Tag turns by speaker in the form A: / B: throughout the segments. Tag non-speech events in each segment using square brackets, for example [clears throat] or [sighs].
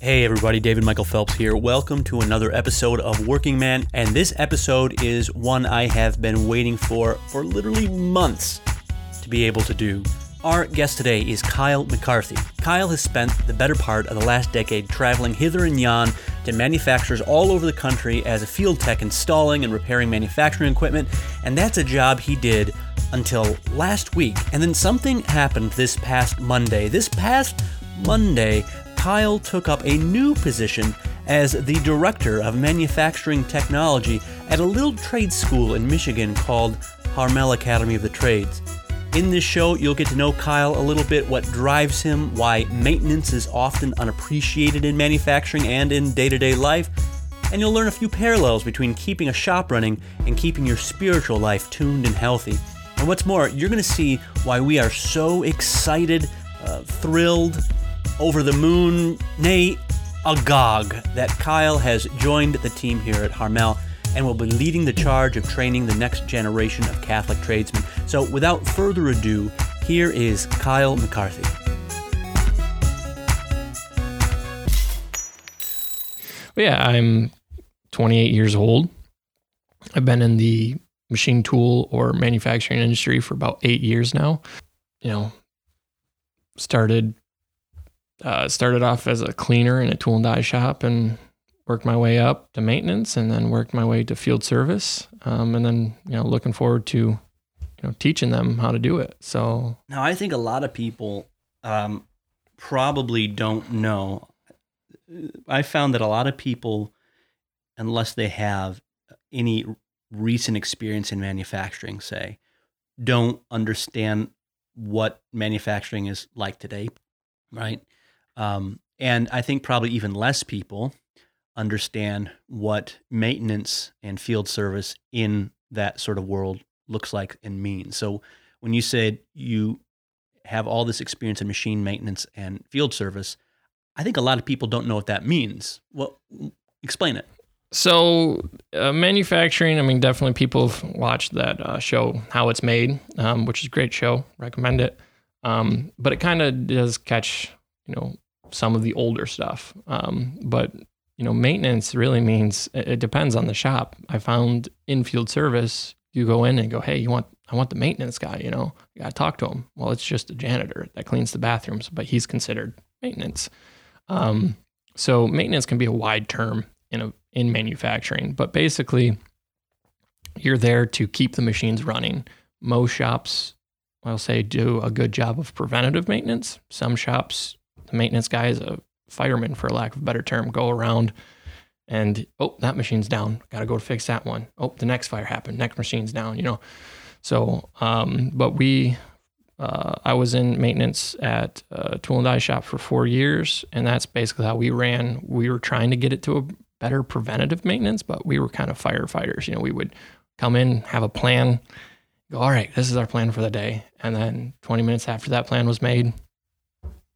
A: Hey everybody, David Michael Phelps here. Welcome to another episode of Working Man, and this episode is one I have been waiting for for literally months to be able to do. Our guest today is Kyle McCarthy. Kyle has spent the better part of the last decade traveling hither and yon to manufacturers all over the country as a field tech installing and repairing manufacturing equipment, and that's a job he did until last week. And then something happened this past Monday. This past Monday, Kyle took up a new position as the Director of Manufacturing Technology at a little trade school in Michigan called Harmel Academy of the Trades. In this show, you'll get to know Kyle a little bit, what drives him, why maintenance is often unappreciated in manufacturing and in day to day life, and you'll learn a few parallels between keeping a shop running and keeping your spiritual life tuned and healthy. And what's more, you're going to see why we are so excited, uh, thrilled, over the moon, nay, agog, that Kyle has joined the team here at Harmel and will be leading the charge of training the next generation of Catholic tradesmen. So, without further ado, here is Kyle McCarthy.
B: Yeah, I'm 28 years old. I've been in the machine tool or manufacturing industry for about eight years now. You know, started uh, started off as a cleaner in a tool and die shop and worked my way up to maintenance and then worked my way to field service. Um, and then, you know, looking forward to, you know, teaching them how to do it. So
A: now I think a lot of people um, probably don't know. I found that a lot of people, unless they have any recent experience in manufacturing, say, don't understand what manufacturing is like today, right? Um, and I think probably even less people understand what maintenance and field service in that sort of world looks like and means. So when you said you have all this experience in machine maintenance and field service, I think a lot of people don't know what that means. Well, explain it.
B: So, uh, manufacturing, I mean, definitely people have watched that uh, show, How It's Made, um, which is a great show. Recommend it. Um, but it kind of does catch, you know, some of the older stuff. Um, but you know, maintenance really means it depends on the shop. I found in field service, you go in and go, hey, you want I want the maintenance guy. You know, you got to talk to him. Well, it's just a janitor that cleans the bathrooms, but he's considered maintenance. Um, so maintenance can be a wide term in a in manufacturing, but basically, you're there to keep the machines running. Most shops, I'll say, do a good job of preventative maintenance. Some shops the maintenance guy is a fireman, for lack of a better term, go around and oh, that machine's down. Got to go fix that one. Oh, the next fire happened. Next machine's down. You know, so um, but we. Uh, I was in maintenance at a tool and die shop for four years, and that's basically how we ran. We were trying to get it to a better preventative maintenance, but we were kind of firefighters. You know, we would come in, have a plan, go, all right, this is our plan for the day. And then 20 minutes after that plan was made,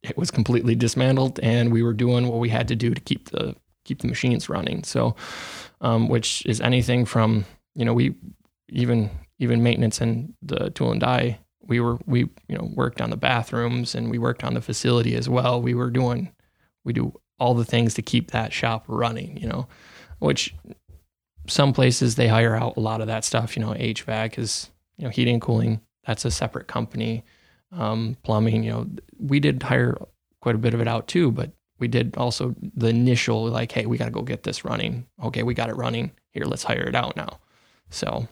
B: it was completely dismantled, and we were doing what we had to do to keep the keep the machines running. So, um, which is anything from you know we even even maintenance and the tool and die. We were we you know worked on the bathrooms and we worked on the facility as well. We were doing we do all the things to keep that shop running. You know, which some places they hire out a lot of that stuff. You know, HVAC is you know heating and cooling. That's a separate company um, plumbing. You know, we did hire quite a bit of it out too, but we did also the initial like, hey, we got to go get this running. Okay, we got it running. Here, let's hire it out now. So,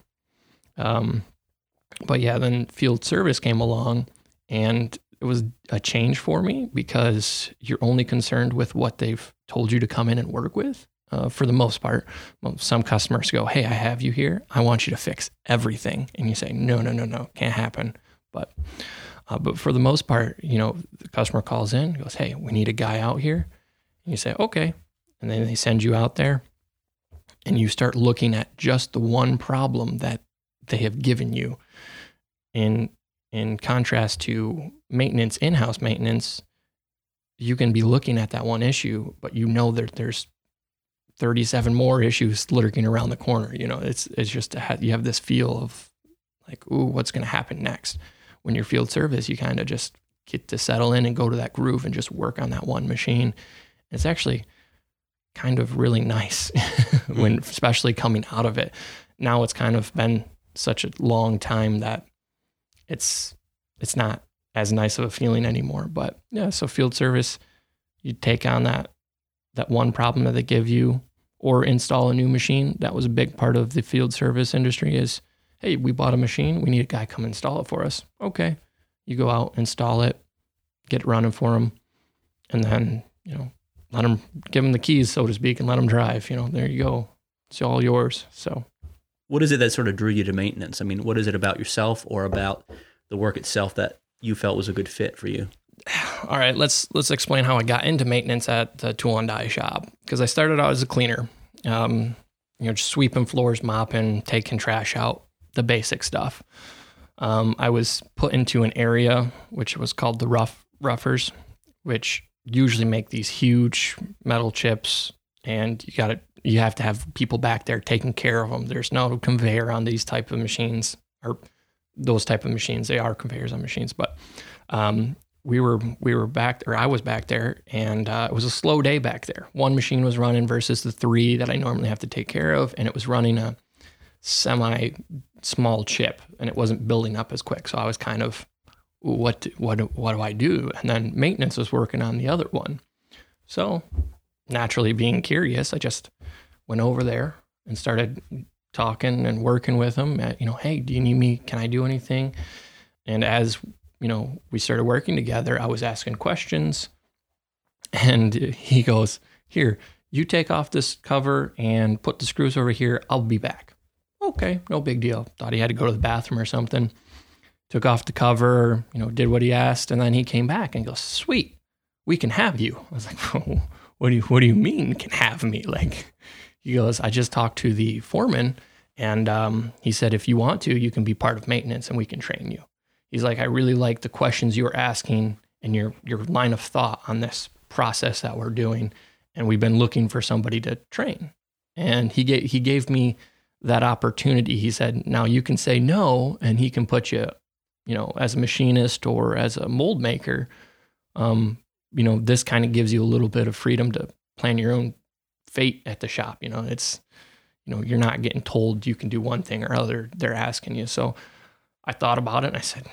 B: um, but yeah, then field service came along, and it was a change for me because you're only concerned with what they've told you to come in and work with. Uh, for the most part, some customers go, "Hey, I have you here. I want you to fix everything," and you say, "No, no, no, no, can't happen." But uh, but for the most part, you know, the customer calls in, goes, "Hey, we need a guy out here." And you say, "Okay," and then they send you out there, and you start looking at just the one problem that they have given you. In in contrast to maintenance, in-house maintenance, you can be looking at that one issue, but you know that there's 37 more issues lurking around the corner. You know, it's it's just you have this feel of like, ooh, what's going to happen next? When you're field service, you kind of just get to settle in and go to that groove and just work on that one machine. It's actually kind of really nice [laughs] when, mm. especially coming out of it. Now it's kind of been such a long time that it's it's not as nice of a feeling anymore. But yeah, so field service, you take on that that one problem that they give you or install a new machine. That was a big part of the field service industry is, hey, we bought a machine, we need a guy come install it for us. Okay. You go out, install it, get it running for them, and then, you know, let them give them the keys, so to speak, and let them drive. You know, there you go. It's all yours. So,
A: what is it that sort of drew you to maintenance? I mean, what is it about yourself or about the work itself that you felt was a good fit for you? [sighs]
B: All right, let's let's explain how I got into maintenance at the tool and die shop because I started out as a cleaner, um, you know, just sweeping floors, mopping, taking trash out, the basic stuff. Um, I was put into an area which was called the rough roughers, which usually make these huge metal chips, and you got you have to have people back there taking care of them. There's no conveyor on these type of machines or those type of machines. They are conveyors on machines, but um, we were we were back or I was back there, and uh, it was a slow day back there. One machine was running versus the three that I normally have to take care of, and it was running a semi small chip, and it wasn't building up as quick. So I was kind of what what what do I do? And then maintenance was working on the other one. So naturally, being curious, I just went over there and started talking and working with him. At, uh, you know, hey, do you need me? Can I do anything? And as you know, we started working together. I was asking questions, and he goes, "Here, you take off this cover and put the screws over here. I'll be back." Okay, no big deal. Thought he had to go to the bathroom or something. Took off the cover, you know, did what he asked, and then he came back and goes, "Sweet, we can have you." I was like, [laughs] oh, "What do you What do you mean can have me?" [laughs] Like, he goes, "I just talked to the foreman, and um, he said if you want to, you can be part of maintenance, and we can train you." he's like, I really like the questions you're asking and your your line of thought on this process that we're doing, and we've been looking for somebody to train. And he gave he gave me that opportunity. He said, now you can say no, and he can put you, you know, as a machinist or as a mold maker. Um, you know, this kind of gives you a little bit of freedom to plan your own fate at the shop. You know, it's, you know, you're not getting told you can do one thing or other. They're asking you. So I thought about it and I said,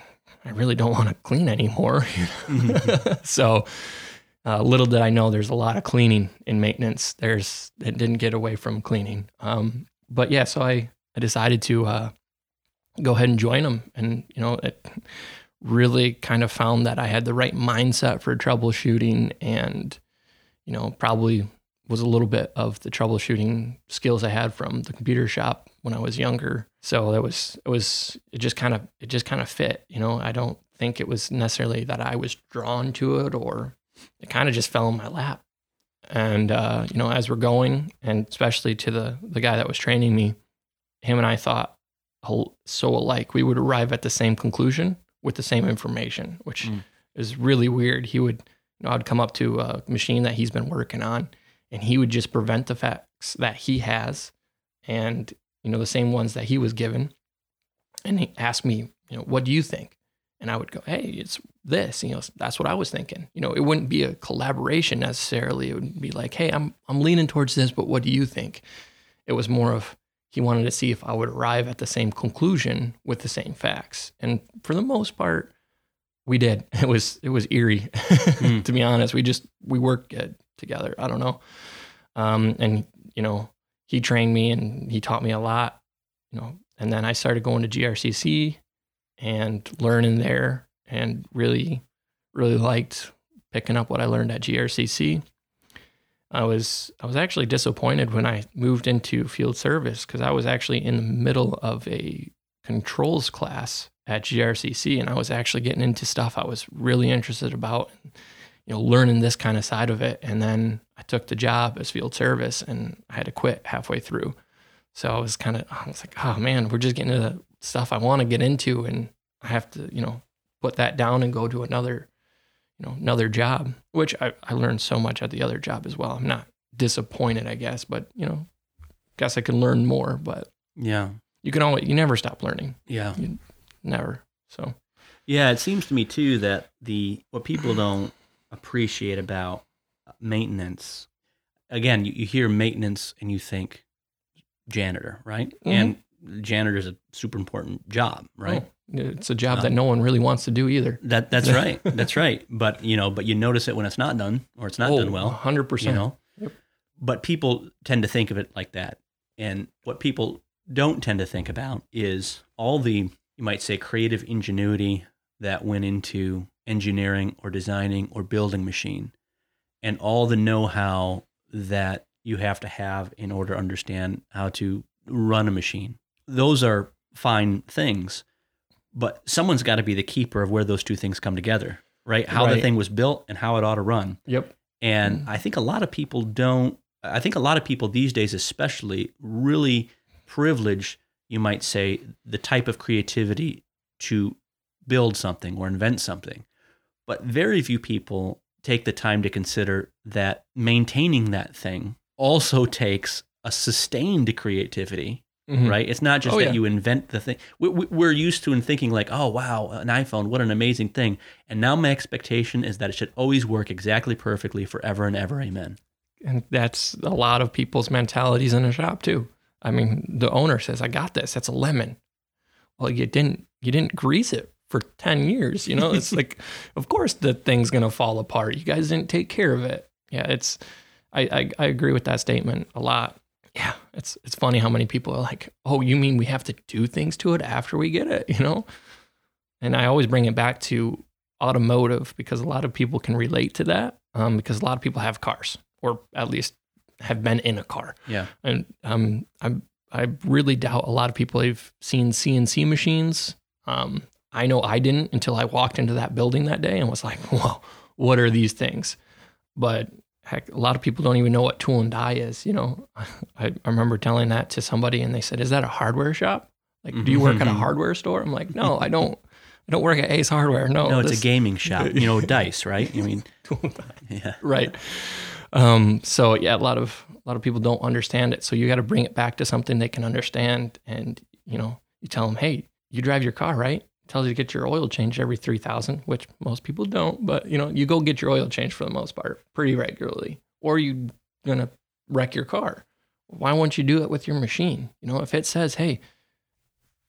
B: I really don't want to clean anymore. [laughs] Mm-hmm. so uh, little did I know there's a lot of cleaning in maintenance. There's it didn't get away from cleaning. Um, but yeah, so I I decided to uh, go ahead and join them, and you know it really kind of found that I had the right mindset for troubleshooting, and you know probably was a little bit of the troubleshooting skills I had from the computer shop when I was younger. So it was it was it just kind of it just kind of fit, you know. I don't think it was necessarily that I was drawn to it or it kind of just fell in my lap. And uh, you know, as we're going, and especially to the the guy that was training me, him and I thought so alike. We would arrive at the same conclusion with the same information, which mm. is really weird. He would, you know, I'd come up to a machine that he's been working on, and he would just prevent the facts that he has, and you know, the same ones that he was given. And he asked me, you know, what do you think? And I would go, hey, it's this. You know, that's what I was thinking. You know, it wouldn't be a collaboration necessarily. It would be like, hey, I'm I'm leaning towards this, but what do you think? It was more of he wanted to see if I would arrive at the same conclusion with the same facts. And for the most part, we did. [laughs] It was it was eerie, [laughs] mm. to be honest. We just we worked good together. I don't know. Um, and you know, he trained me and he taught me a lot, you know. And then I started going to GRCC and learning there and really, really liked picking up what I learned at GRCC. I was I was actually disappointed when I moved into field service because I was actually in the middle of a controls class at GRCC and I was actually getting into stuff I was really interested about you know, learning this kind of side of it. And then I took the job as field service and I had to quit halfway through. So I was kind of, I was like, oh man, we're just getting into stuff I want to get into. And I have to, you know, put that down and go to another, you know, another job, which I, I learned so much at the other job as well. I'm not disappointed, I guess, but, you know, guess I can learn more, but
A: yeah,
B: you can always, you never stop learning.
A: Yeah.
B: You never. So,
A: yeah, it seems to me too that the, what people [clears throat] don't appreciate about maintenance, again, you, you hear maintenance and you think janitor, right?
B: Mhm.
A: And janitor is a super important job, right?
B: Oh, it's a job
A: Um,
B: that no one really wants to do either.
A: That that's [laughs] right. That's right. But you know, but you notice it when it's not done or it's not done well.
B: hundred
A: You
B: percent.
A: know,
B: Yep.
A: but people tend to think of it like that. And what people don't tend to think about is all the you might say creative ingenuity that went into engineering or designing or building machine, and all the know-how that you have to have in order to understand how to run a machine. Those are fine things, but someone's got to be the keeper of where those two things come together, right? How the thing was built and how it ought to run.
B: Yep.
A: And
B: Mm.
A: I think a lot of people don't, I think a lot of people these days, especially, really privilege, you might say, the type of creativity to build something or invent something. But very few people take the time to consider that maintaining that thing also takes a sustained creativity
B: Mhm.
A: right? It's not just
B: Oh,
A: that
B: yeah.
A: you invent the thing. We, we, we're used to in thinking like, oh wow, an iPhone, what an amazing thing. And now my expectation is that it should always work exactly perfectly forever and ever. Amen.
B: And that's a lot of people's mentalities in a shop too. I mean, the owner says, "I got this. That's a lemon." Well, you didn't. You didn't grease it for ten years. You know, it's [laughs] like, of course the thing's gonna fall apart. You guys didn't take care of it. Yeah, it's. I, I I agree with that statement a lot. Yeah, it's it's funny how many people are like, "Oh, you mean we have to do things to it after we get it?" [laughs] You know, and I always bring it back to automotive because a lot of people can relate to that. Um, because a lot of people have cars or at least have been in a car.
A: Yeah.
B: And um, I I really doubt a lot of people have seen CNC machines. Um, I know I didn't until I walked into that building that day and was like, "Whoa, what are these things?" But heck, a lot of people don't even know what tool and die is. You know, [laughs] I, I remember telling that to somebody, and they said, "Is that a hardware shop? Like, do you work at a
A: Mhm.
B: hardware store?" I'm like, "No, I don't. I don't work at Ace Hardware. No,
A: No, it's
B: this-
A: a gaming shop. You know, [laughs] dice, right? I mean, [laughs] yeah.
B: right um so yeah a lot of a lot of people don't understand it so you got to bring it back to something they can understand and you know you tell them hey you drive your car right tells you to get your oil changed every 3000 which most people don't but you know you go get your oil changed for the most part pretty regularly or you're gonna wreck your car. Why won't you do it with your machine? You know if it says hey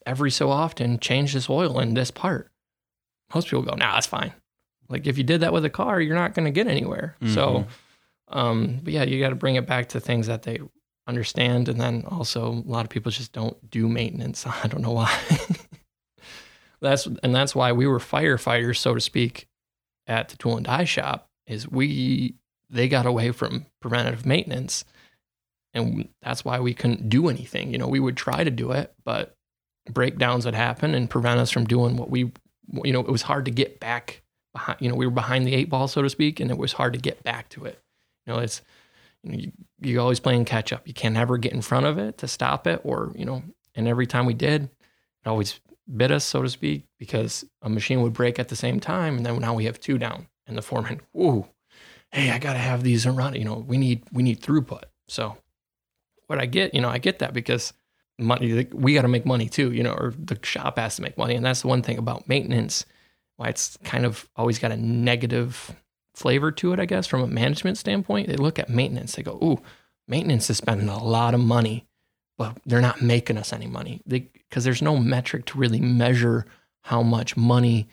B: every so often change this oil in this part most people go nah that's fine. Like if you did that with a car you're not going to get anywhere. So um, but yeah, you got to bring it back to things that they understand, and then also a lot of people just don't do maintenance. [laughs] I don't know why. [laughs] that's and that's why we were firefighters, so to speak, at the tool and die shop. Is we they got away from preventative maintenance, and that's why we couldn't do anything. You know, we would try to do it, but breakdowns would happen and prevent us from doing what we. You know, it was hard to get back behind. You know, we were behind the eight ball, so to speak, and it was hard to get back to it. You know, it's you know, you, you're always playing catch up. You can never get in front of it to stop it, or you know, and every time we did, it always bit us, so to speak, because a machine would break at the same time, and then now we have two down, and the foreman, ooh, hey, I gotta have these around. You know, we need we need throughput. So, what I get, you know, I get that because money, we got to make money too, you know, or the shop has to make money, and that's the one thing about maintenance, why it's kind of always got a negative flavor to it, I guess, from a management standpoint. They look at maintenance, they go, ooh, maintenance is spending a lot of money, but they're not making us any money. Because there's no metric to really measure how much money,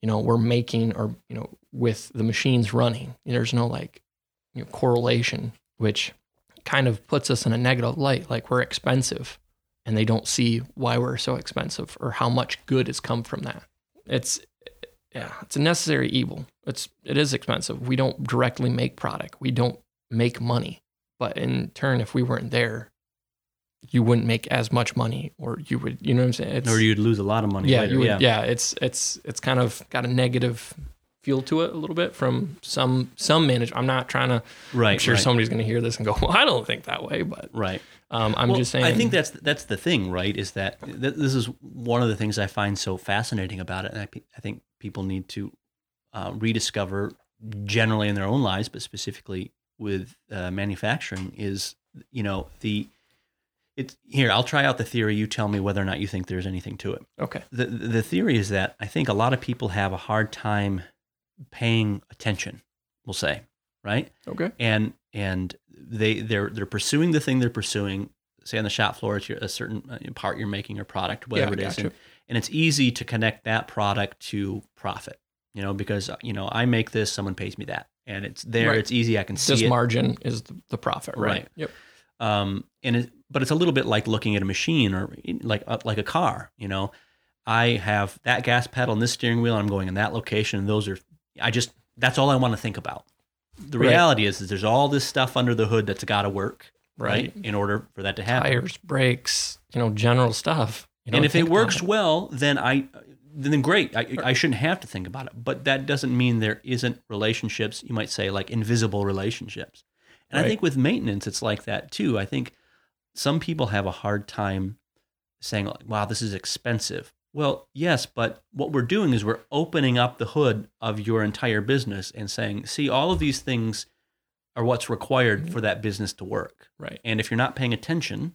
B: you know, we're making or, you know, with the machines running. There's no like, you know, correlation, which kind of puts us in a negative light, like we're expensive and they don't see why we're so expensive or how much good has come from that. It's yeah, it's a necessary evil. It's it is expensive. We don't directly make product. We don't make money. But in turn, if we weren't there, you wouldn't make as much money, or you would, you know what I'm saying? It's,
A: or you'd lose a lot of money.
B: yeah,
A: later.
B: you would,
A: yeah.
B: yeah. It's it's it's kind of got a negative feel to it a little bit from some some manage. I'm not trying to.
A: Right.
B: I'm sure
A: right,
B: somebody's going to hear this and go, [laughs] "Well, I don't think that way," but
A: Right.
B: um, I'm
A: Well,
B: just saying.
A: I think that's that's the thing, right? Is that th- this is one of the things I find so fascinating about it, and I, pe- I think people need to uh, rediscover generally in their own lives, but specifically with uh, manufacturing, is you know the it's here. I'll try out the theory. You tell me whether or not you think there's anything to it.
B: okay.
A: The the theory is that I think a lot of people have a hard time paying attention. We'll say right?
B: Okay.
A: And and they they're they're pursuing the thing they're pursuing. Say on the shop floor, it's your, a certain uh, part you're making or product, whatever
B: Yeah,
A: it is, and, and it's easy to connect that product to profit. You know, because uh, you know I make this, someone pays me that, and it's there.
B: Right.
A: It's easy. I can see
B: This
A: it.
B: margin is the, the profit, right?
A: Right.
B: Yep.
A: um, and it, but it's a little bit like looking at a machine or like uh, like a car. You know, I have that gas pedal and this steering wheel, and I'm going in that location, and those are. I just that's all I want to think about. The
B: Right.
A: reality is, is there's all this stuff under the hood that's got to work, right.
B: Right.
A: in order for that to happen.
B: Tires, brakes, you know, general stuff.
A: And if it works well, then I then great. I, I shouldn't have to think about it. But that doesn't mean there isn't relationships. You might say like invisible relationships. And I think with maintenance, it's like that too. I think some people have a hard time saying, "Wow, this is expensive." Well, yes, but what we're doing is we're opening up the hood of your entire business and saying, "See, all of these things are what's required mm-hmm. for that business to work."
B: Right.
A: And if you're not paying attention,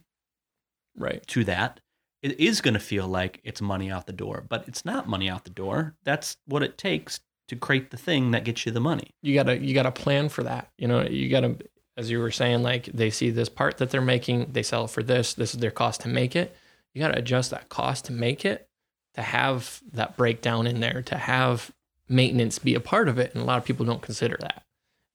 B: Right.
A: to that, it is going to feel like it's money out the door, but it's not money out the door. That's what it takes to create the thing that gets you the money.
B: You gotta you gotta plan for that. You know, you gotta as you were saying, like they see this part that they're making, they sell it for this, this is their cost to make it. You gotta adjust that cost to make it, to have that breakdown in there, to have maintenance be a part of it. And a lot of people don't consider that.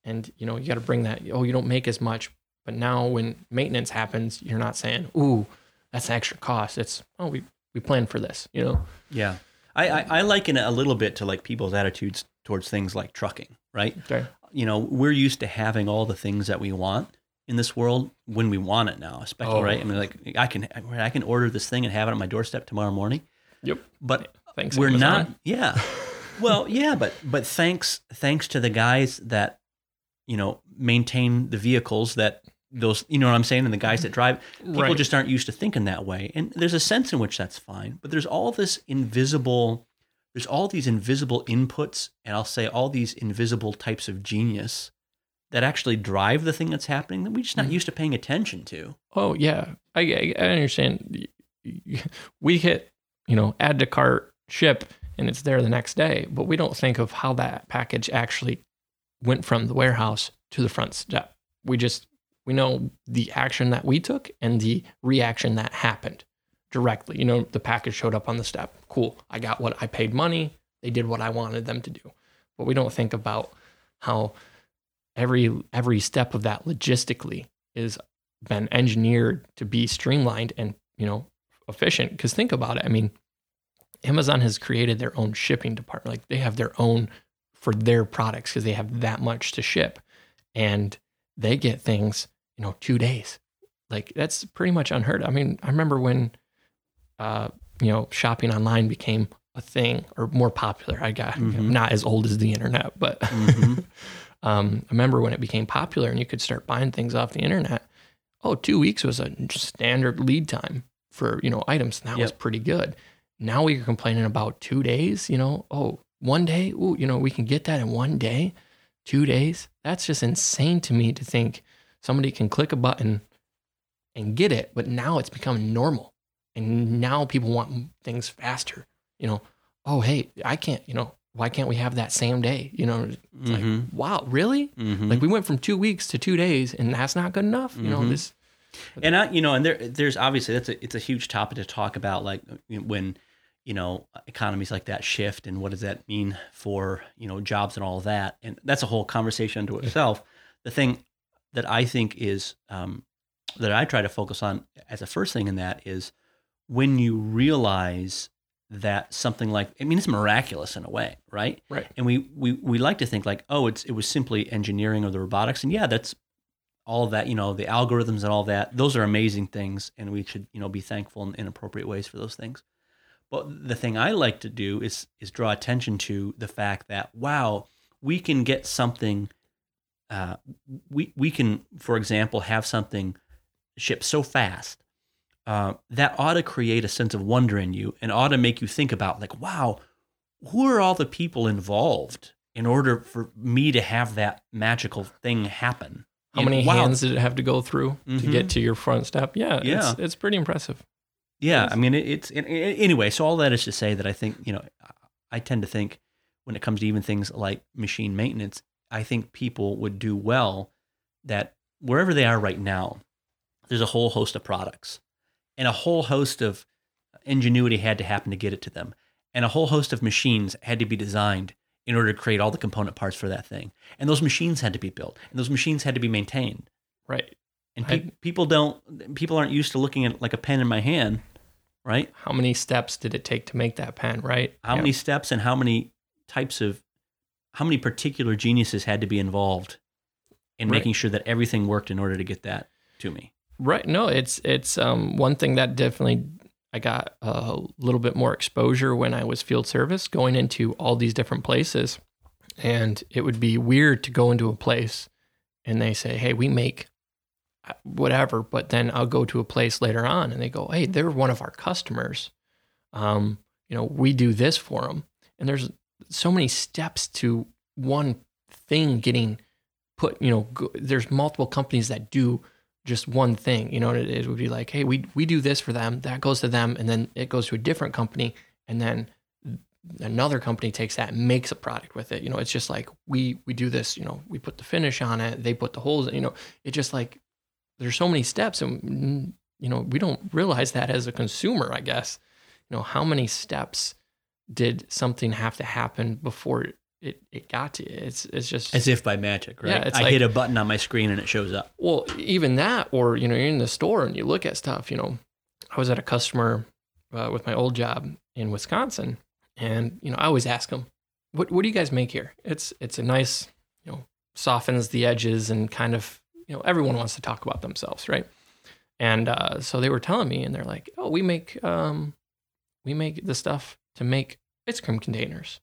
B: And you know, you gotta bring that, oh, you don't make as much. But now when maintenance happens, you're not saying, ooh, that's an extra cost. It's oh we we planned for this, you know?
A: Yeah. I, I, I liken it a little bit to like people's attitudes towards things like trucking, right?
B: Okay.
A: You know, we're used to having all the things that we want in this world when we want it now, especially,
B: Oh.
A: right? I mean, oh. like I can, I can order this thing and have it on my doorstep tomorrow morning,
B: Yep.
A: but
B: Thanks.
A: we're
B: Amazon.
A: not yeah [laughs] well yeah but but thanks thanks to the guys that you know maintain the vehicles that those you know what i'm saying and the guys that drive people
B: Right.
A: just aren't used to thinking that way and there's a sense in which that's fine but there's all this invisible there's all these invisible inputs and i'll say all these invisible types of genius that actually drive the thing that's happening that we're just not
B: Mhm.
A: used to paying attention to
B: Oh yeah, I, I understand. [laughs] We hit, you know, add to cart, ship, and it's there the next day. But we don't think of how that package actually went from the warehouse to the front step. We just we know the action that we took and the reaction that happened directly. You know, the package showed up on the step. Cool. I got what I paid money. They did what I wanted them to do. But we don't think about how every every step of that logistically is been engineered to be streamlined and you know efficient because think about it i mean amazon has created their own shipping department like they have their own for their products because they have that much to ship and they get things you know two days like that's pretty much unheard i mean i remember when uh you know shopping online became a thing or more popular i got
A: Mhm.
B: I'm not as old as the internet but
A: Mhm. [laughs]
B: um, I remember when it became popular and you could start buying things off the internet. Oh, two weeks was a standard lead time for you know items, and that was pretty good. Now we're complaining about two days. You know, oh, one day. Ooh, you know, we can get that in one day, two days. That's just insane to me to think somebody can click a button and get it. But now it's becoming normal, and now people want things faster. You know, oh hey, I can't. You know, why can't we have that same day? You know, it's
A: Mhm.
B: like, wow, really?
A: Mhm.
B: Like we went from two weeks to two days, and that's not good enough. You know,
A: Mhm.
B: this.
A: and I, you know, and there, there's obviously that's a, it's a huge topic to talk about, like when, you know, economies like that shift, and what does that mean for you know jobs and all that, and that's a whole conversation unto itself. The thing that I think is um, that I try to focus on as a first thing in that is when you realize that something like I mean it's miraculous in a way, right?
B: Right.
A: And we we we like to think like, oh, it's it was simply engineering or the robotics, and yeah, that's all of that, you know, the algorithms and all that. Those are amazing things, and we should you know be thankful in, in appropriate ways for those things. But the thing I like to do is is draw attention to the fact that wow, we can get something. Uh, we we can, for example, have something shipped so fast uh, that ought to create a sense of wonder in you and ought to make you think about like, wow, who are all the people involved in order for me to have that magical thing happen?
B: How many
A: wow,
B: hands did it have to go through to
A: Mhm.
B: get to your front step? Yeah,
A: Yeah.
B: It's, it's pretty impressive.
A: Yeah. I mean, it, it's it, it- anyway. So all that is to say that I think you know, I tend to think when it comes to even things like machine maintenance, I think people would do well that wherever they are right now, there's a whole host of products and a whole host of ingenuity had to happen to get it to them. And a whole host of machines had to be designed in order to create all the component parts for that thing. And those machines had to be built and those machines had to be maintained.
B: Right.
A: And pe- people don't, people aren't used to looking at like a pen in my hand, right?
B: How many steps did it take to make that pen, right?
A: How
B: Yeah.
A: many steps and how many types of, how many particular geniuses had to be involved in
B: Right.
A: making sure that everything worked in order to get that to me?
B: Right. No, it's it's um one thing that definitely I got a little bit more exposure when I was field service going into all these different places. And it would be weird to go into a place and they say, "Hey, we make uh, whatever," but then I'll go to a place later on and they go, "Hey, they're one of our customers. Um, you know, we do this for them." And there's so many steps to one thing getting put, you know, go, there's multiple companies that do just one thing. You know, it, it would be like, hey, we we do this for them, that goes to them, and then it goes to a different company, and then another company takes that and makes a product with it. You know, it's just like we we do this. You know, we put the finish on it, they put the holes. You know, it just like there's so many steps, and you know, we don't realize that as a consumer. I guess, you know, how many steps did something have to happen before it, it got to you? It's it's just
A: As if by magic, right?
B: Yeah, it's
A: I
B: like-
A: hit a button on my screen and it shows up.
B: well, even that, or you know, you're in the store and you look at stuff. You know, I was at a customer uh, with my old job in Wisconsin, and you know, I always ask them, "What what do you guys make here?" It's it's a nice, you know, softens the edges and kind of, you know, everyone wants to talk about themselves, right? And uh, so they were telling me, and they're like, "Oh, we make um, we make the stuff to make ice cream containers."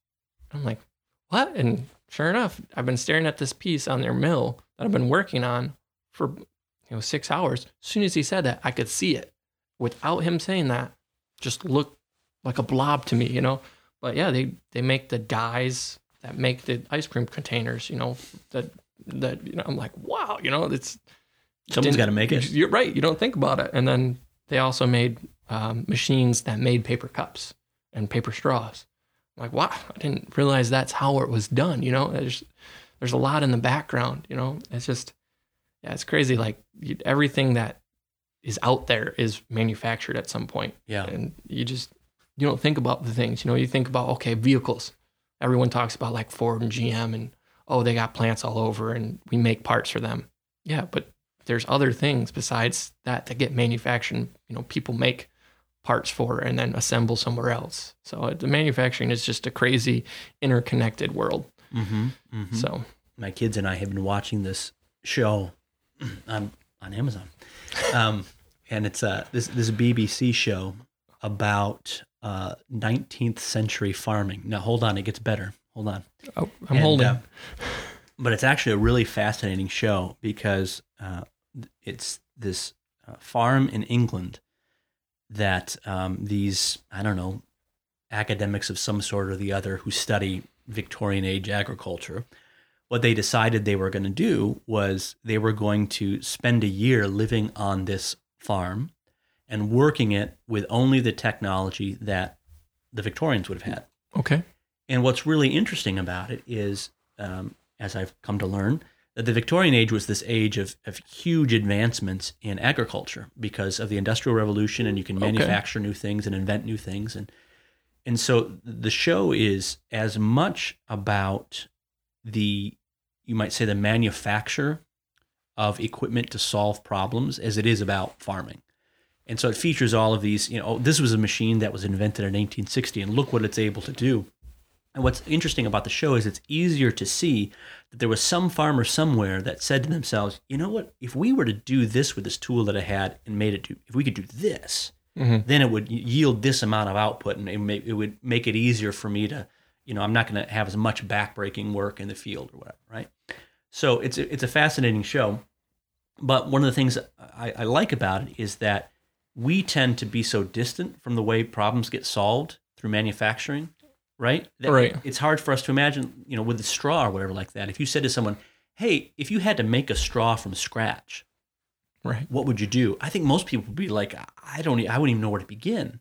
B: I'm like, "What?" And sure enough, I've been staring at this piece on their mill that I've been working on for you know six hours. As soon as he said that, I could see it. Without him saying that, just looked like a blob to me, you know. But yeah, they they make the dies that make the ice cream containers, you know. That that you know, I'm like, wow, you know, it's
A: Someone's got to make it.
B: You're right. You don't think about it. And then they also made um, machines that made paper cups and paper straws. Like, wow, I didn't realize that's how it was done. You know, there's there's a lot in the background. You know, it's just yeah, it's crazy. Like you, everything that is out there is manufactured at some point,
A: Yeah.
B: and you just you don't think about the things. You know, you think about okay, vehicles. Everyone talks about like Ford and GM and oh, they got plants all over and we make parts for them. Yeah, but there's other things besides that that get manufactured. You know, people make parts for and then assemble somewhere else. So uh, the manufacturing is just a crazy interconnected world.
A: Mm-hmm. mm-hmm.
B: So
A: my kids and I have been watching this show on [clears throat] on Amazon, um, and it's a this this BBC show about uh, 19th century farming. Now hold on, it gets better. Hold on.
B: oh, I'm
A: And,
B: holding.
A: uh, but it's actually a really fascinating show because uh, it's this uh, farm in England that um, these I don't know academics of some sort or the other who study Victorian age agriculture. What they decided they were going to do was they were going to spend a year living on this farm and working it with only the technology that the Victorians would have had.
B: okay.
A: And what's really interesting about it is, um, as I've come to learn, that the Victorian age was this age of, of huge advancements in agriculture because of the Industrial Revolution, and you can
B: Okay.
A: manufacture new things and invent new things. And, and so the show is as much about the, you might say, the manufacture of equipment to solve problems as it is about farming. And so it features all of these, you know, oh, this was a machine that was invented in 1860, and look what it's able to do. And what's interesting about the show is it's easier to see that there was some farmer somewhere that said to themselves, you know what, if we were to do this with this tool that I had and made it do, if we could do this,
B: Mhm.
A: then it would yield this amount of output and it, may, it would make it easier for me to, you know, I'm not going to have as much backbreaking work in the field or whatever, right? So it's a, it's a fascinating show. But one of the things I, I like about it is that we tend to be so distant from the way problems get solved through manufacturing, right? That
B: Right.
A: It's hard for us to imagine, you know, with a straw or whatever like that. If you said to someone, "Hey, if you had to make a straw from scratch,
B: Right.
A: what would you do?" I think most people would be like, "I don't, I wouldn't even know where to begin."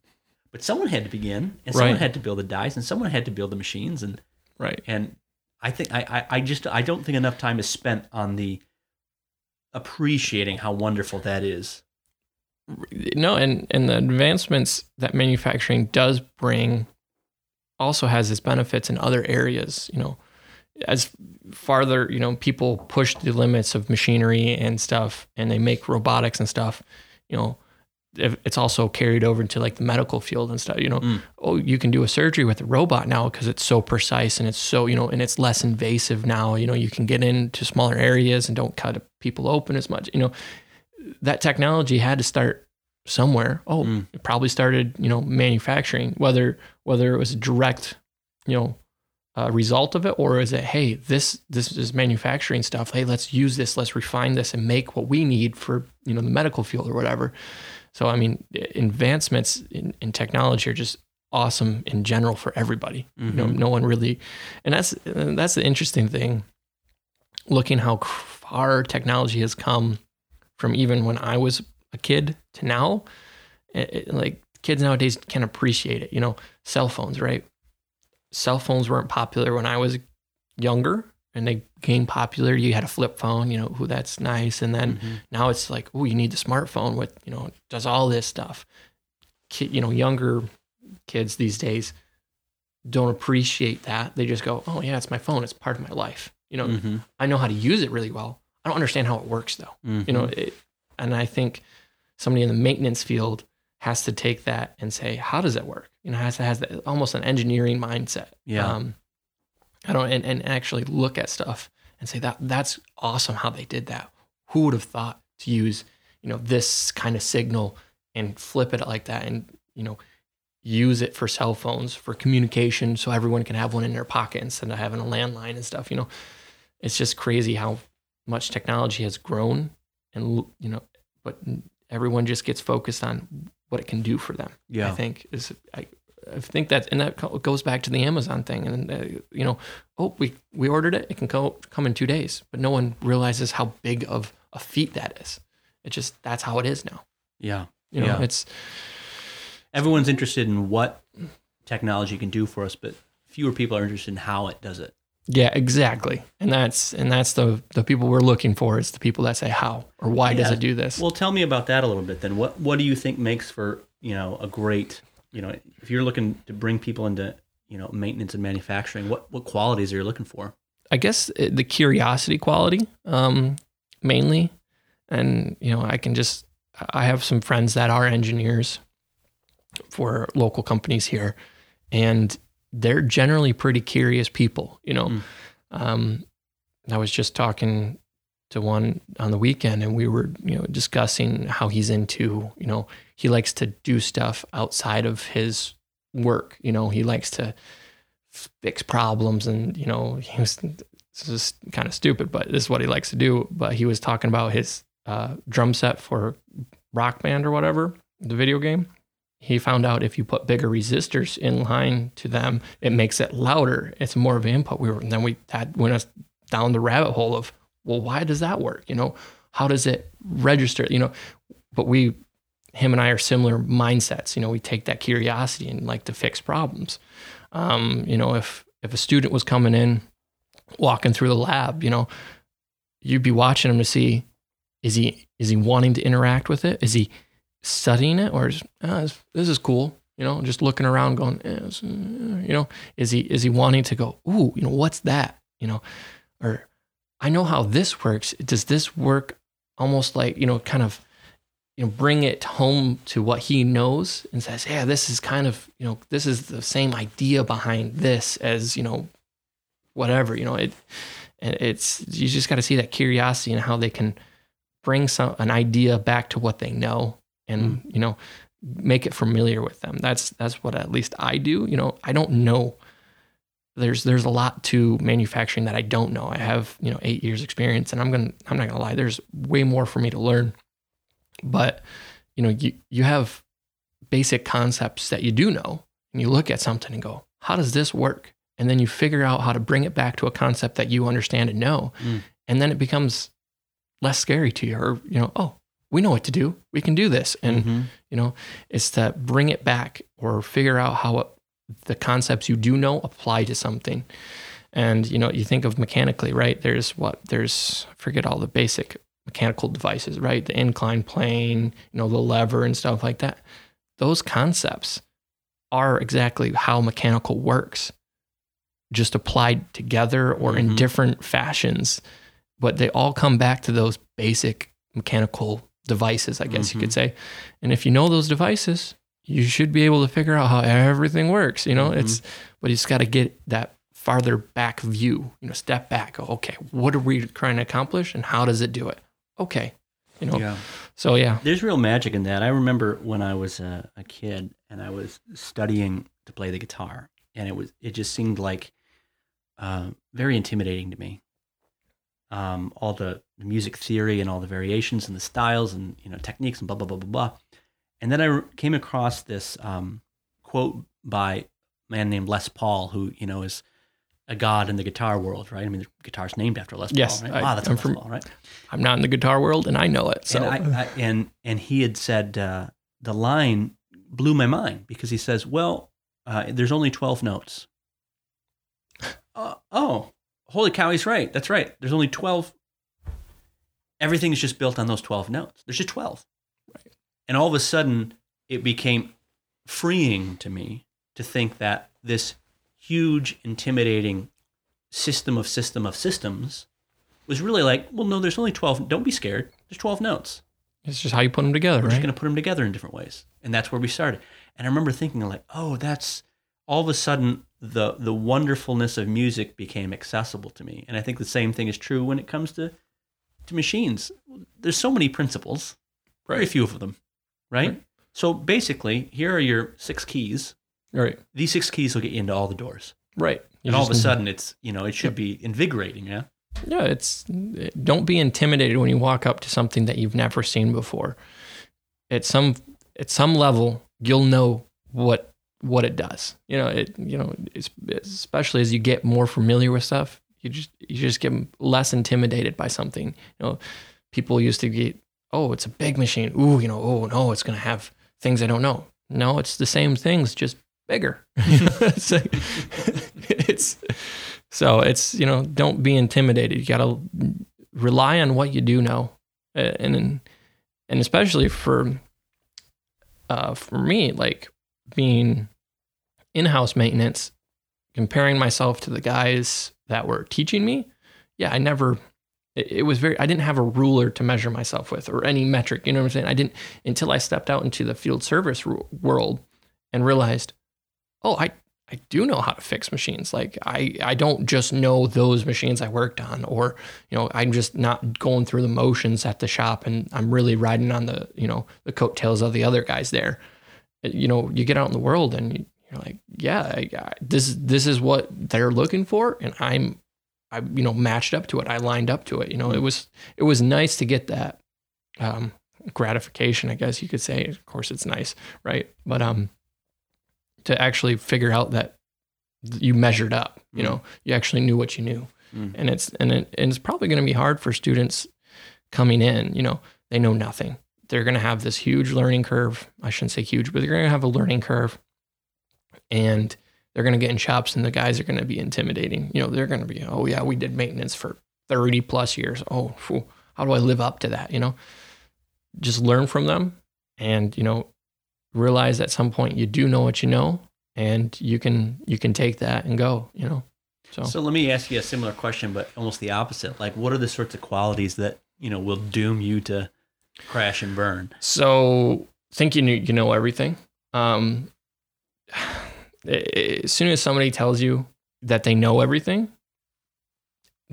A: But someone had to begin, and someone
B: Right.
A: had to build the dies, and someone had to build the machines, and
B: Right.
A: and I think I, I I just I don't think enough time is spent on the appreciating how wonderful that is.
B: no and and the advancements that manufacturing does bring also has its benefits in other areas you know as farther you know people push the limits of machinery and stuff and they make robotics and stuff you know it's also carried over into like the medical field and stuff you know.
A: Mm.
B: oh you can do a surgery with a robot now because it's so precise and it's so you know and it's less invasive now you know. You can get into smaller areas and don't cut people open as much you know. That technology had to start somewhere. Oh
A: Mm.
B: it probably started you know manufacturing whether whether it was a direct you know uh, result of it or is it hey this this is manufacturing stuff. Hey let's use this. Let's refine this and make what we need for you know the medical field or whatever. So i mean advancements in, in technology are just awesome in general for everybody. You know
A: Mhm.
B: no one really and that's and that's the interesting thing. Looking how far technology has come from even when i was a kid to now it, it- like kids nowadays can appreciate it you know cell phones right? Cell phones weren't popular when i was younger and they became popular. You had a flip phone you know who that's nice and then
A: Mhm.
B: now it's like oh you need the smartphone with you know does all this stuff. Kid, you know younger kids these days don't appreciate that. They just go oh yeah it's my phone. It's part of my life. You know
A: Mhm.
B: i know how to use it really well. I don't understand how it works though. You know
A: Mhm.
B: it, and i think somebody in the maintenance field has to take that and say how does it work? You know has to has that, almost an engineering mindset.
A: Yeah.
B: um, i don't and, and actually look at stuff and say that that's awesome how they did that. Who would have thought to use you know this kind of signal and flip it like that and you know use it for cell phones for communication so everyone can have one in their pocket instead of having a landline and stuff you know? It's just crazy how much technology has grown and you know but everyone just gets focused on what it can do for them
A: yeah.
B: i think is i, I think that and that goes back to the amazon thing and uh, you know oh we we ordered it it can go come in two days but no one realizes how big of a feat that is it just that's how it is now
A: yeah.
B: you know
A: Yeah.
B: it's
A: Everyone's interested in what technology can do for us, but fewer people are interested in how it does it.
B: Yeah exactly. And that's and that's the the people we're looking for is the people that say how or why does it do this?
A: Well, tell me about that a little bit then. What what do you think makes for, you know, a great, you know, if you're looking to bring people into, you know, maintenance and manufacturing, what what qualities are you looking for?
B: I guess uh, the curiosity quality, um, mainly, and you know, I can just I have some friends that are engineers for local companies here, and they're generally pretty curious people. You know,
A: Mm.
B: um, I was just talking to one on the weekend, and we were you know discussing how he's into you know he likes to do stuff outside of his work. You know, he likes to fix problems and you know he was this is kind of stupid but this is what he likes to do but he was talking about his uh, drum set for rock band or whatever the video game he found out if you put bigger resistors in line to them it makes it louder. It's more of an input. We were and then we that went us down the rabbit hole of well why does that work? You know how does it register? You know but we him and i are similar mindsets. You know we take that curiosity and like to fix problems. Um, you know, if if a student was coming in, walking through the lab, you know, you'd be watching him to see is he is he wanting to interact with it? Is he studying it, or is ah, this, this is cool? You know, just looking around, going, eh, uh, you know, is he is he wanting to go? Ooh, you know, what's that? You know, or I know how this works. Does this work almost like you know, kind of you know bring it home to what he knows and says yeah this is kind of you know this is the same idea behind this as you know whatever you know it and it's you just got to see that curiosity and how they can bring some an idea back to what they know and you know make it familiar with them. That's that's what at least i do you know i don't know. There's there's a lot to manufacturing that i don't know. I have you know eight years experience and i'm gonna i'm not gonna lie there's way more for me to learn. But you know you you have basic concepts that you do know and you look at something and go how does this work? And then you figure out how to bring it back to a concept that you understand and know
A: Mm.
B: and then it becomes less scary to you or you know oh we know what to do we can do this and
A: Mhm.
B: you know it's to bring it back or figure out how it, the concepts you do know apply to something And you know, you think of mechanically, right? There's what there's forget all the basic mechanical devices, right? The incline plane, you know, the lever and stuff like that. Those concepts are exactly how mechanical works, just applied together or in
A: Mhm.
B: different fashions. But they all come back to those basic mechanical devices, I guess you could say. And if you know those devices, you should be able to figure out how everything works. You know, it's but you just got to get that farther back view. You know, step back. Go, okay, what are we trying to accomplish, and how does it do it? Okay, you know.
A: Yeah.
B: So yeah,
A: There's real magic in that. I remember when I was a, a kid and I was studying to play the guitar, and it was it just seemed like uh, very intimidating to me. Um, all the, music theory and all the variations and the styles and you know techniques and blah blah blah blah blah. And then I came across this um, quote by a man named Les Paul, who you know is a god in the guitar world, right? I mean, the guitar's named after Les
B: Yes,
A: Paul, right?
B: I-
A: wow, that's a
B: I'm
A: Les
B: from-
A: Paul, right?
B: I'm not in the guitar world, and I know it. So
A: and, I, I, and and he had said uh, the line blew my mind because he says, "Well, uh, there's only twelve notes." [laughs] Uh, oh, holy cow! He's right. That's right. There's only twelve. Everything is just built on those twelve notes. There's just twelve,
B: Right.
A: and all of a sudden, it became freeing to me to think that this huge, intimidating system of system of systems was really like, well, no, there's only 12. Don't be scared. There's 12 notes.
B: it's just how you put them together,
A: We're just going to put them together in different ways. And that's where we started. And I remember thinking like, oh, that's all of a sudden the the wonderfulness of music became accessible to me. And I think the same thing is true when it comes to to machines. There's so many principles, very
B: Right.
A: few of them, right?
B: Right.
A: So basically, here are your six keys.
B: right,
A: These six keys will get you into all the doors.
B: right. You
A: and all of a sudden, it's you know it should be invigorating, yeah.
B: Yeah, it's don't be intimidated when you walk up to something that you've never seen before. At some at some level, you'll know what what it does. You know, it you know, especially as you get more familiar with stuff, you just you just get less intimidated by something. You know, people used to get, oh, it's a big machine. Ooh, you know, oh no, it's gonna have things I don't know. No, it's the same things, just bigger. [laughs] it's, like- it's so it's you know don't be intimidated. You got to rely on what you do know, and and especially for uh, for me, like being in-house maintenance, comparing myself to the guys that were teaching me. Yeah, I never. It, it was very. I didn't have a ruler to measure myself with or any metric. You know what I'm saying? I didn't until I stepped out into the field service world and realized, oh, I I do know how to fix machines. Like I, I don't just know those machines I worked on, or you know, I'm just not going through the motions at the shop, and I'm really riding on the you know the coattails of the other guys there. You know, you get out in the world and you- you're like, yeah, I, I, this this is what they're looking for, and I'm, I you know matched up to it. I lined up to it. You know, it was it was nice to get that um, gratification, I guess you could say. Of course, it's nice, right? But um, to actually figure out that you measured up you know you actually knew what you knew
A: Mm.
B: and it's and, it, and it's probably going to be hard for students coming in you know they know nothing they're going to have this huge learning curve. I shouldn't say huge but they're going to have a learning curve. And they're going to get in shops and the guys are going to be intimidating. You know they're going to be oh yeah we did maintenance for 30 plus years. Oh phew, how do i live up to that you know? Just learn from them and you know realize at some point you do know what you know and you can you can take that and go you know so,
A: So let me ask you a similar question, but almost the opposite. Like, what are the sorts of qualities that you know will doom you to crash and burn?
B: so thinking you, you know everything. Um [sighs] as soon as somebody tells you that they know everything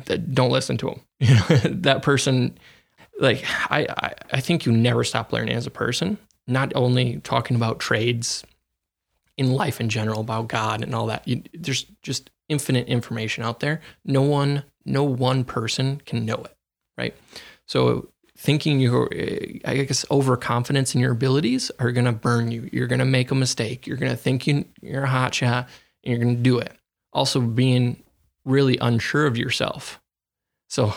B: th- don't listen to them [laughs] you know that person like I, I i think you never stop learning as a person not only talking about trades in life in general about god and all that. You, there's just infinite information out there. No one no one person can know it right? So thinking you're i guess overconfidence in your abilities are going to burn you. You're going to make a mistake. You're going to think you, you're a hot shot and you're going to do it. Also being really unsure of yourself. So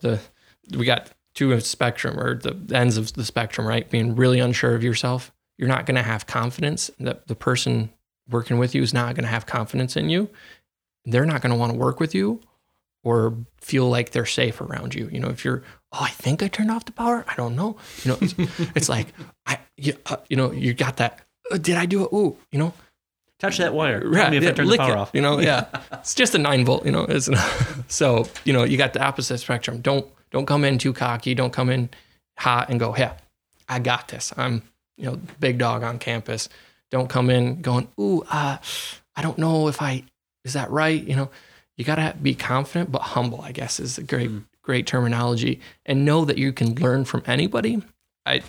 B: the we got two of spectrum or the ends of the spectrum right? Being really unsure of yourself. You're not going to have confidence that the person working with you is not going to have confidence in you. They're not going to want to work with you or feel like they're safe around you. You know, if you're, oh, I think I turned off the power. I don't know. You know, it's, it's like I, you, uh, you know, you got that. Uh, did I do it? Ooh, you know,
A: Touch that wire.
B: Right,
A: me if
B: yeah,
A: I turn the power
B: it,
A: off.
B: You know, yeah. [laughs] it's just a nine volt. You know, it's so you know you got the opposite spectrum. Don't don't come in too cocky. Don't come in hot and go, yeah, I got this. I'm you know big dog on campus. Don't come in going, ooh, uh, I don't know if I is that right. You know, you gotta be confident but humble. I guess is a great
A: Mm.
B: great terminology, and know that you can learn from anybody. I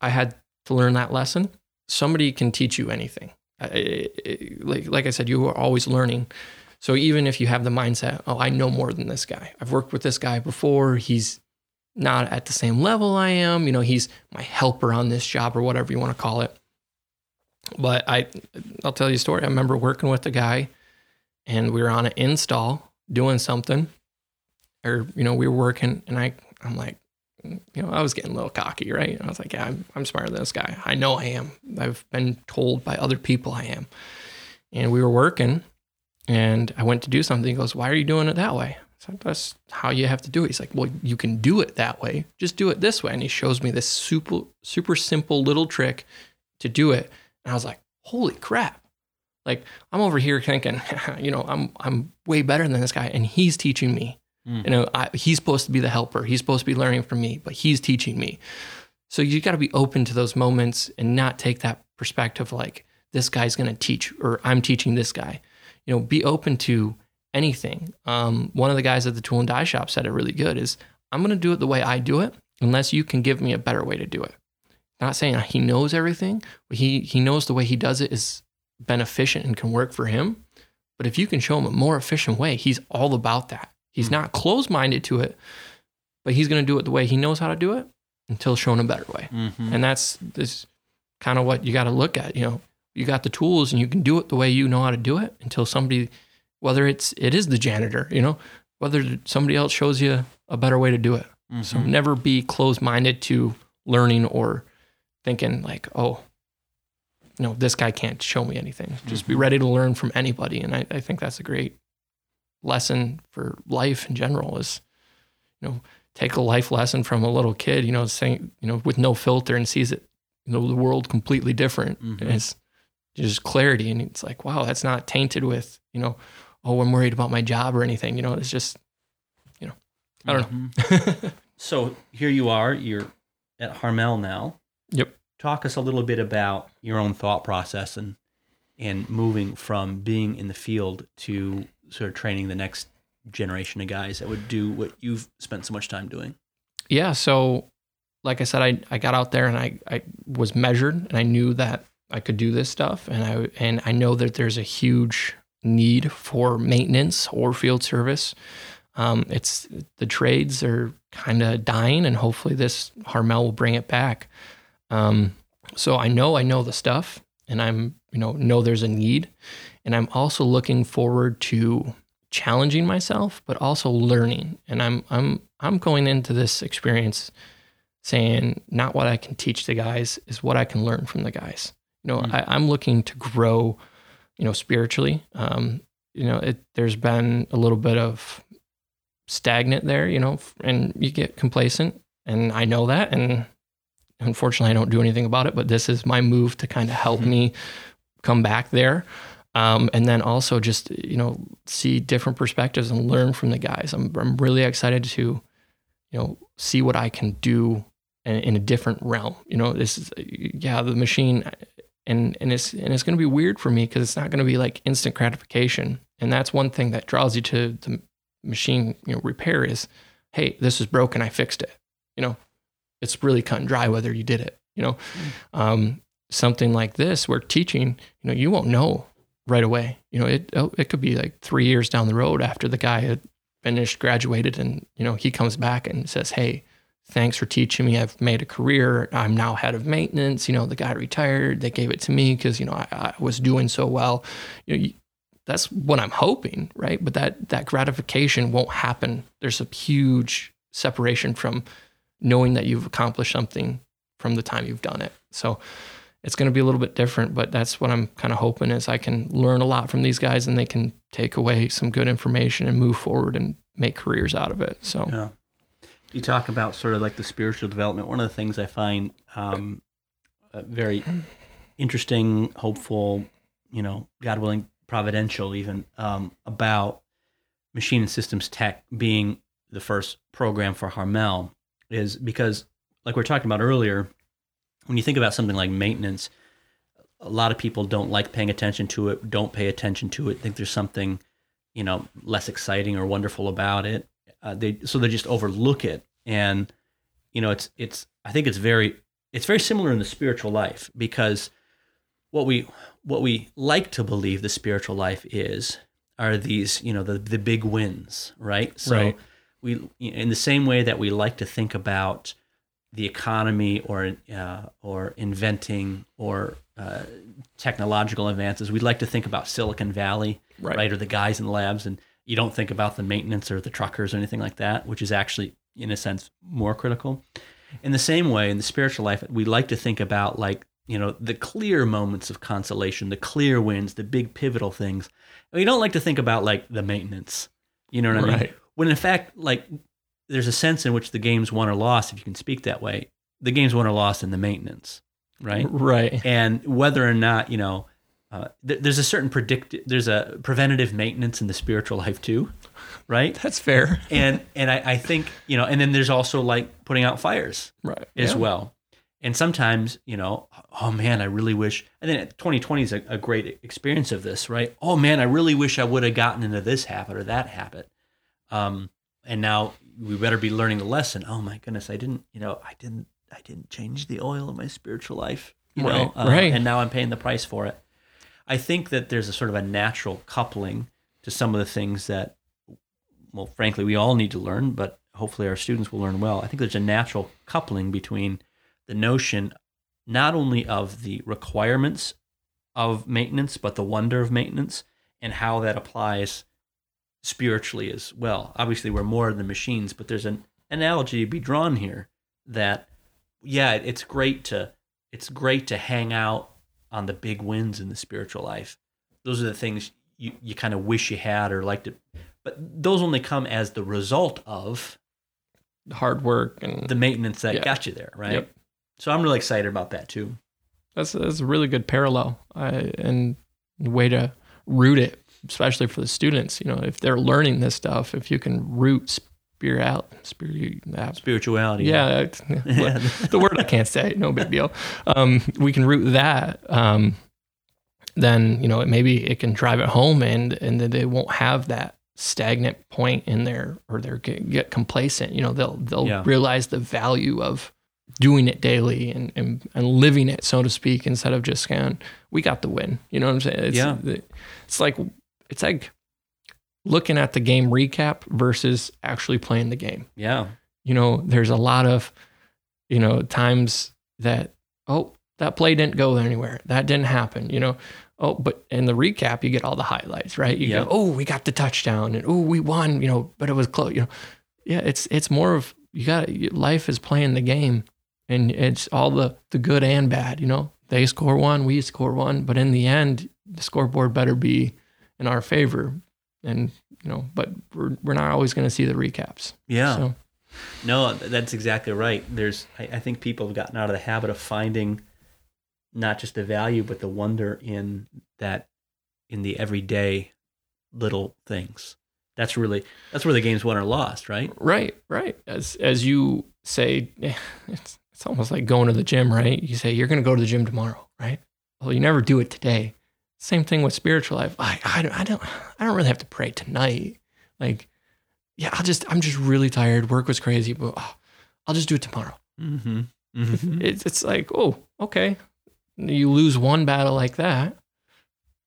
B: I had to learn that lesson. Somebody can teach you anything. I- like like I said, you are always learning. So even if you have the mindset, oh, I know more than this guy. I've worked with this guy before. He's not at the same level I am. You know, he's my helper on this job or whatever you want to call it. But I, I'll tell you a story. I remember working with a guy, and we were on an install doing something, or you know, we were working, and I, I'm like, you know, I was getting a little cocky, right? I was like, yeah, I'm, I'm smarter than this guy. I know I am. I've been told by other people I am. And we were working, and I went to do something. He goes, Why are you doing it that way? So that's how you have to do it. He's like, Well, you can do it that way. Just do it this way. And he shows me this super, super simple little trick to do it. And I was like, Holy crap. Like I'm over here thinking, [laughs] you know, I'm I'm way better than this guy, and he's teaching me.
A: Mm.
B: You know, I, he's supposed to be the helper. He's supposed to be learning from me, but he's teaching me. So you got to be open to those moments and not take that perspective like this guy's going to teach or I'm teaching this guy. You know, be open to anything. Um, one of the guys at the tool and die shop said it really good is I'm going to do it the way I do it unless you can give me a better way to do it. Not saying he knows everything, but he he knows the way he does it is beneficent and can work for him. But if you can show him a more efficient way, he's all about that. He's
A: Hmm.
B: not closed minded to it, but he's going to do it the way he knows how to do it until shown a better way.
A: Mhm.
B: And that's this kind of what you got to look at. You know, you got the tools and you can do it the way you know how to do it until somebody, whether it's it is the janitor, you know, whether somebody else shows you a better way to do it. So
A: Mhm.
B: never be closed minded to learning or thinking like, oh, no, this guy can't show me anything. Just be
A: Mhm.
B: ready to learn from anybody. And I, I think that's a great lesson for life in general is, you know, take a life lesson from a little kid, you know, saying, you know, with no filter and sees it, you know, the world completely different.
A: Mhm.
B: And it's just clarity. And it's like, wow, that's not tainted with, you know, oh, I'm worried about my job or anything. You know, it's just, you know, I don't know.
A: Mhm. [laughs] So here you are. You're at Harmel now.
B: Yep.
A: Talk us a little bit about your own thought process and and moving from being in the field to sort of training the next generation of guys that would do what you've spent so much time doing.
B: yeah so like i said i, I got out there and I, I was measured and i knew that i could do this stuff. And i and i know that there's a huge need for maintenance or field service. Um, it's the trades are kind of dying and hopefully this harmel will bring it back um, so i know i know the stuff and i'm you know know there's a need. And i'm also looking forward to challenging myself but also learning. And i'm i'm i'm going into this experience saying not what i can teach the guys is what i can learn from the guys. You know
A: Mm.
B: I, i'm looking to grow you know spiritually. Um you know it there's been a little bit of stagnant there you know and you get complacent. And i know that and unfortunately i don't do anything about it but this is my move to kind of help
A: Mhm.
B: me come back there um, and then also just you know see different perspectives and learn from the guys. I'm, I'm really excited to you know see what i can do in, in a different realm. You know this is yeah the machine and and it's and it's going to be weird for me because it's not going to be like instant gratification. And that's one thing that draws you to the machine you know repair is hey this is broken i fixed it. You know it's really cut and dry whether you did it you know? Um, something like this we're teaching you know you won't know right away you know it oh, it could be like three years down the road after the guy had finished graduated and you know he comes back and says hey thanks for teaching me. I've made a career. I'm now head of maintenance. You know the guy retired. They gave it to me because you know I, I was doing so well. You know you, that's what i'm hoping right? But that that gratification won't happen. There's a huge separation from knowing that you've accomplished something from the time you've done it so it's going to be a little bit different, but that's what I'm kind of hoping is I can learn a lot from these guys and they can take away some good information and move forward and make careers out of it. So,
A: Yeah. You talk about sort of like the spiritual development. One of the things I find um, uh, very interesting, hopeful, you know, God willing, providential, even um, about machine and systems tech being the first program for Harmel is because, like we are talking about earlier, when you think about something like maintenance, a lot of people don't like paying attention to it, don't pay attention to it, think there's something, you know, less exciting or wonderful about it. Uh, they so they just overlook it, and you know, it's it's. I think it's very it's very similar in the spiritual life because what we what we like to believe the spiritual life is are these you know the the big wins, right? So
B: Right.
A: We in the same way that we like to think about the economy or uh, or inventing or uh, technological advances. We'd like to think about Silicon Valley,
B: Right.
A: right. or the guys in the labs, and you don't think about the maintenance or the truckers or anything like that, which is actually, in a sense, more critical. In the same way, in the spiritual life, we like to think about like you know the clear moments of consolation, the clear wins, the big pivotal things. We don't like to think about like the maintenance. You know what I mean? When in fact, like there's a sense in which the game's won or lost, if you can speak that way. The game's won or lost in the maintenance, right?
B: Right.
A: and whether or not you know uh, th- there's a certain predict there's a preventative maintenance in the spiritual life too right
B: That's fair.
A: and and I, I think you know and then there's also like putting out fires
B: Right.
A: as
B: Yeah.
A: well and sometimes you know oh man i really wish and then 2020 is a, a great experience of this right oh man i really wish i would have gotten into this habit or that habit um and now we better be learning the lesson. Oh my goodness i didn't you know i didn't i didn't change the oil in my spiritual life you know
B: Right, right.
A: and now i'm paying the price for it. I think that there's a sort of a natural coupling to some of the things that well frankly we all need to learn but hopefully our students will learn well. I think there's a natural coupling between the notion not only of the requirements of maintenance but the wonder of maintenance and how that applies spiritually as well. Obviously we're more than machines but there's an analogy to be drawn here that yeah it's great to it's great to hang out on the big wins in the spiritual life. Those are the things you, you kind of wish you had or liked it, but those only come as the result of
B: Hard work and
A: the maintenance that
B: Yeah.
A: got you there right?
B: Yep.
A: so i'm really excited about that too.
B: That's that's a really good parallel I, and way to root it, especially for the students. You know, if they're learning this stuff, if you can root spirit out, spirit,
A: spirituality
B: yeah, [laughs] that- the word I can't say, no big deal. Um, we can root that. Um, then you know, maybe it can drive it home, and and then they won't have that stagnant point in there, or they're get, get complacent. You know, they'll they'll
A: Yeah.
B: realize the value of doing it daily and, and and living it, so to speak, instead of just going, we got the win. You know what I'm saying? It's,
A: Yeah.
B: It's like it's like looking at the game recap versus actually playing the game
A: yeah
B: you know, there's a lot of, you know, times that, oh, that play didn't go anywhere. That didn't happen, you know. Oh, but in the recap, you get all the highlights, right? You
A: Yeah.
B: go, oh, we got the touchdown and oh, we won, you know, but it was close, you know. Yeah, it's it's more of you got life is playing the game and it's all the the good and bad, you know. They score one, we score one, but in the end, the scoreboard better be in our favor. And, you know, but we're we're not always going to see the recaps.
A: yeah
B: So,
A: No, that's exactly right. There's, I, I think people have gotten out of the habit of finding not just the value, but the wonder in that, in the everyday little things. That's really, that's where the game's won or lost, right?
B: Right, right. As as you say, [laughs] it's it's almost like going to the gym, right? You say you're going to go to the gym tomorrow, right? Well, you never do it today. Same thing with spiritual life. I, I, don't- I don't I don't really have to pray tonight. Like, yeah, I'll just I'm just really tired. Work was crazy, but oh, I'll just do it tomorrow.
A: Mm-hmm. mm-hmm.
B: It's it's like oh okay, you lose one battle like that,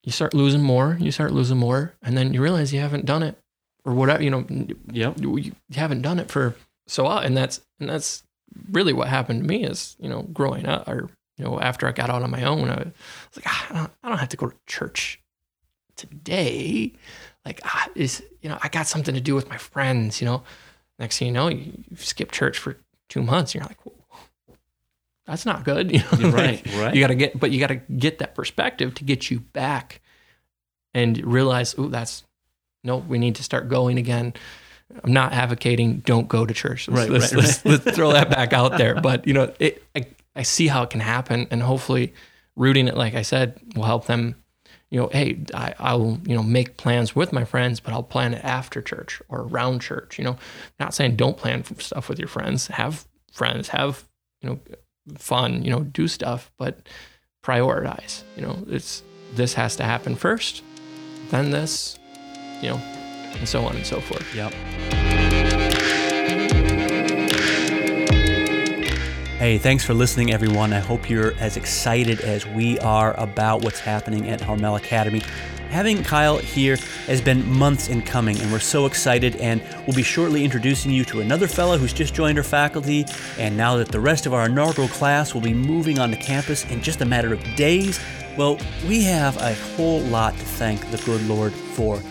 B: you start losing more, you start losing more, and then you realize you haven't done it or whatever. You know,
A: yep.
B: you, you haven't done it for so and that's and that's really what happened to me is you know growing up or you know after I got out on my own I was like ah, I don't I don't have to go to church today like ah, is you know I got something to do with my friends you know next thing you know you, you skip church for two months and you're like that's not good. [laughs] You know?
A: right, right.
B: You got to get, but you got to get that perspective to get you back and realize, oh, that's no, we need to start going again. I'm not advocating don't go to church. Let's,
A: Right,
B: let's,
A: right,
B: let's, let's throw that back out there. [laughs] But you know, it, I, I see how it can happen, and hopefully, rooting it, like I said, will help them. You know, hey, I, I'll you know make plans with my friends, but I'll plan it after church or around church. You know, not saying don't plan stuff with your friends. Have friends, have you know fun. You know, do stuff, but prioritize. You know, it's this has to happen first, then this. You know, and so on and so forth.
A: Yep. Hey, thanks for listening, everyone. I hope you're as excited as we are about what's happening at Harmel Academy. Having Kyle here has been months in coming, and we're so excited. And we'll be shortly introducing you to another fellow who's just joined our faculty. And now that the rest of our inaugural class will be moving onto campus in just a matter of days, well, we have a whole lot to thank the good Lord for.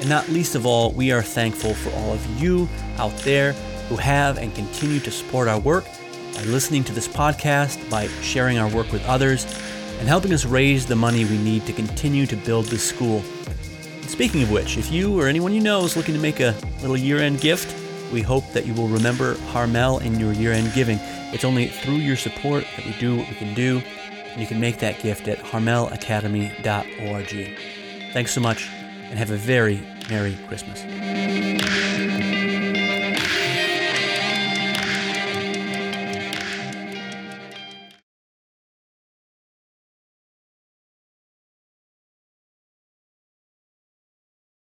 A: And not least of all, we are thankful for all of you out there who have and continue to support our work by listening to this podcast, by sharing our work with others, and helping us raise the money we need to continue to build this school. Speaking of which, if you or anyone you know is looking to make a little year end gift, we hope that you will remember Harmel in your year end giving. It's only through your support that we do what we can do, and you can make that gift at harmelacademy.org. Thanks so much and have a very Merry Christmas.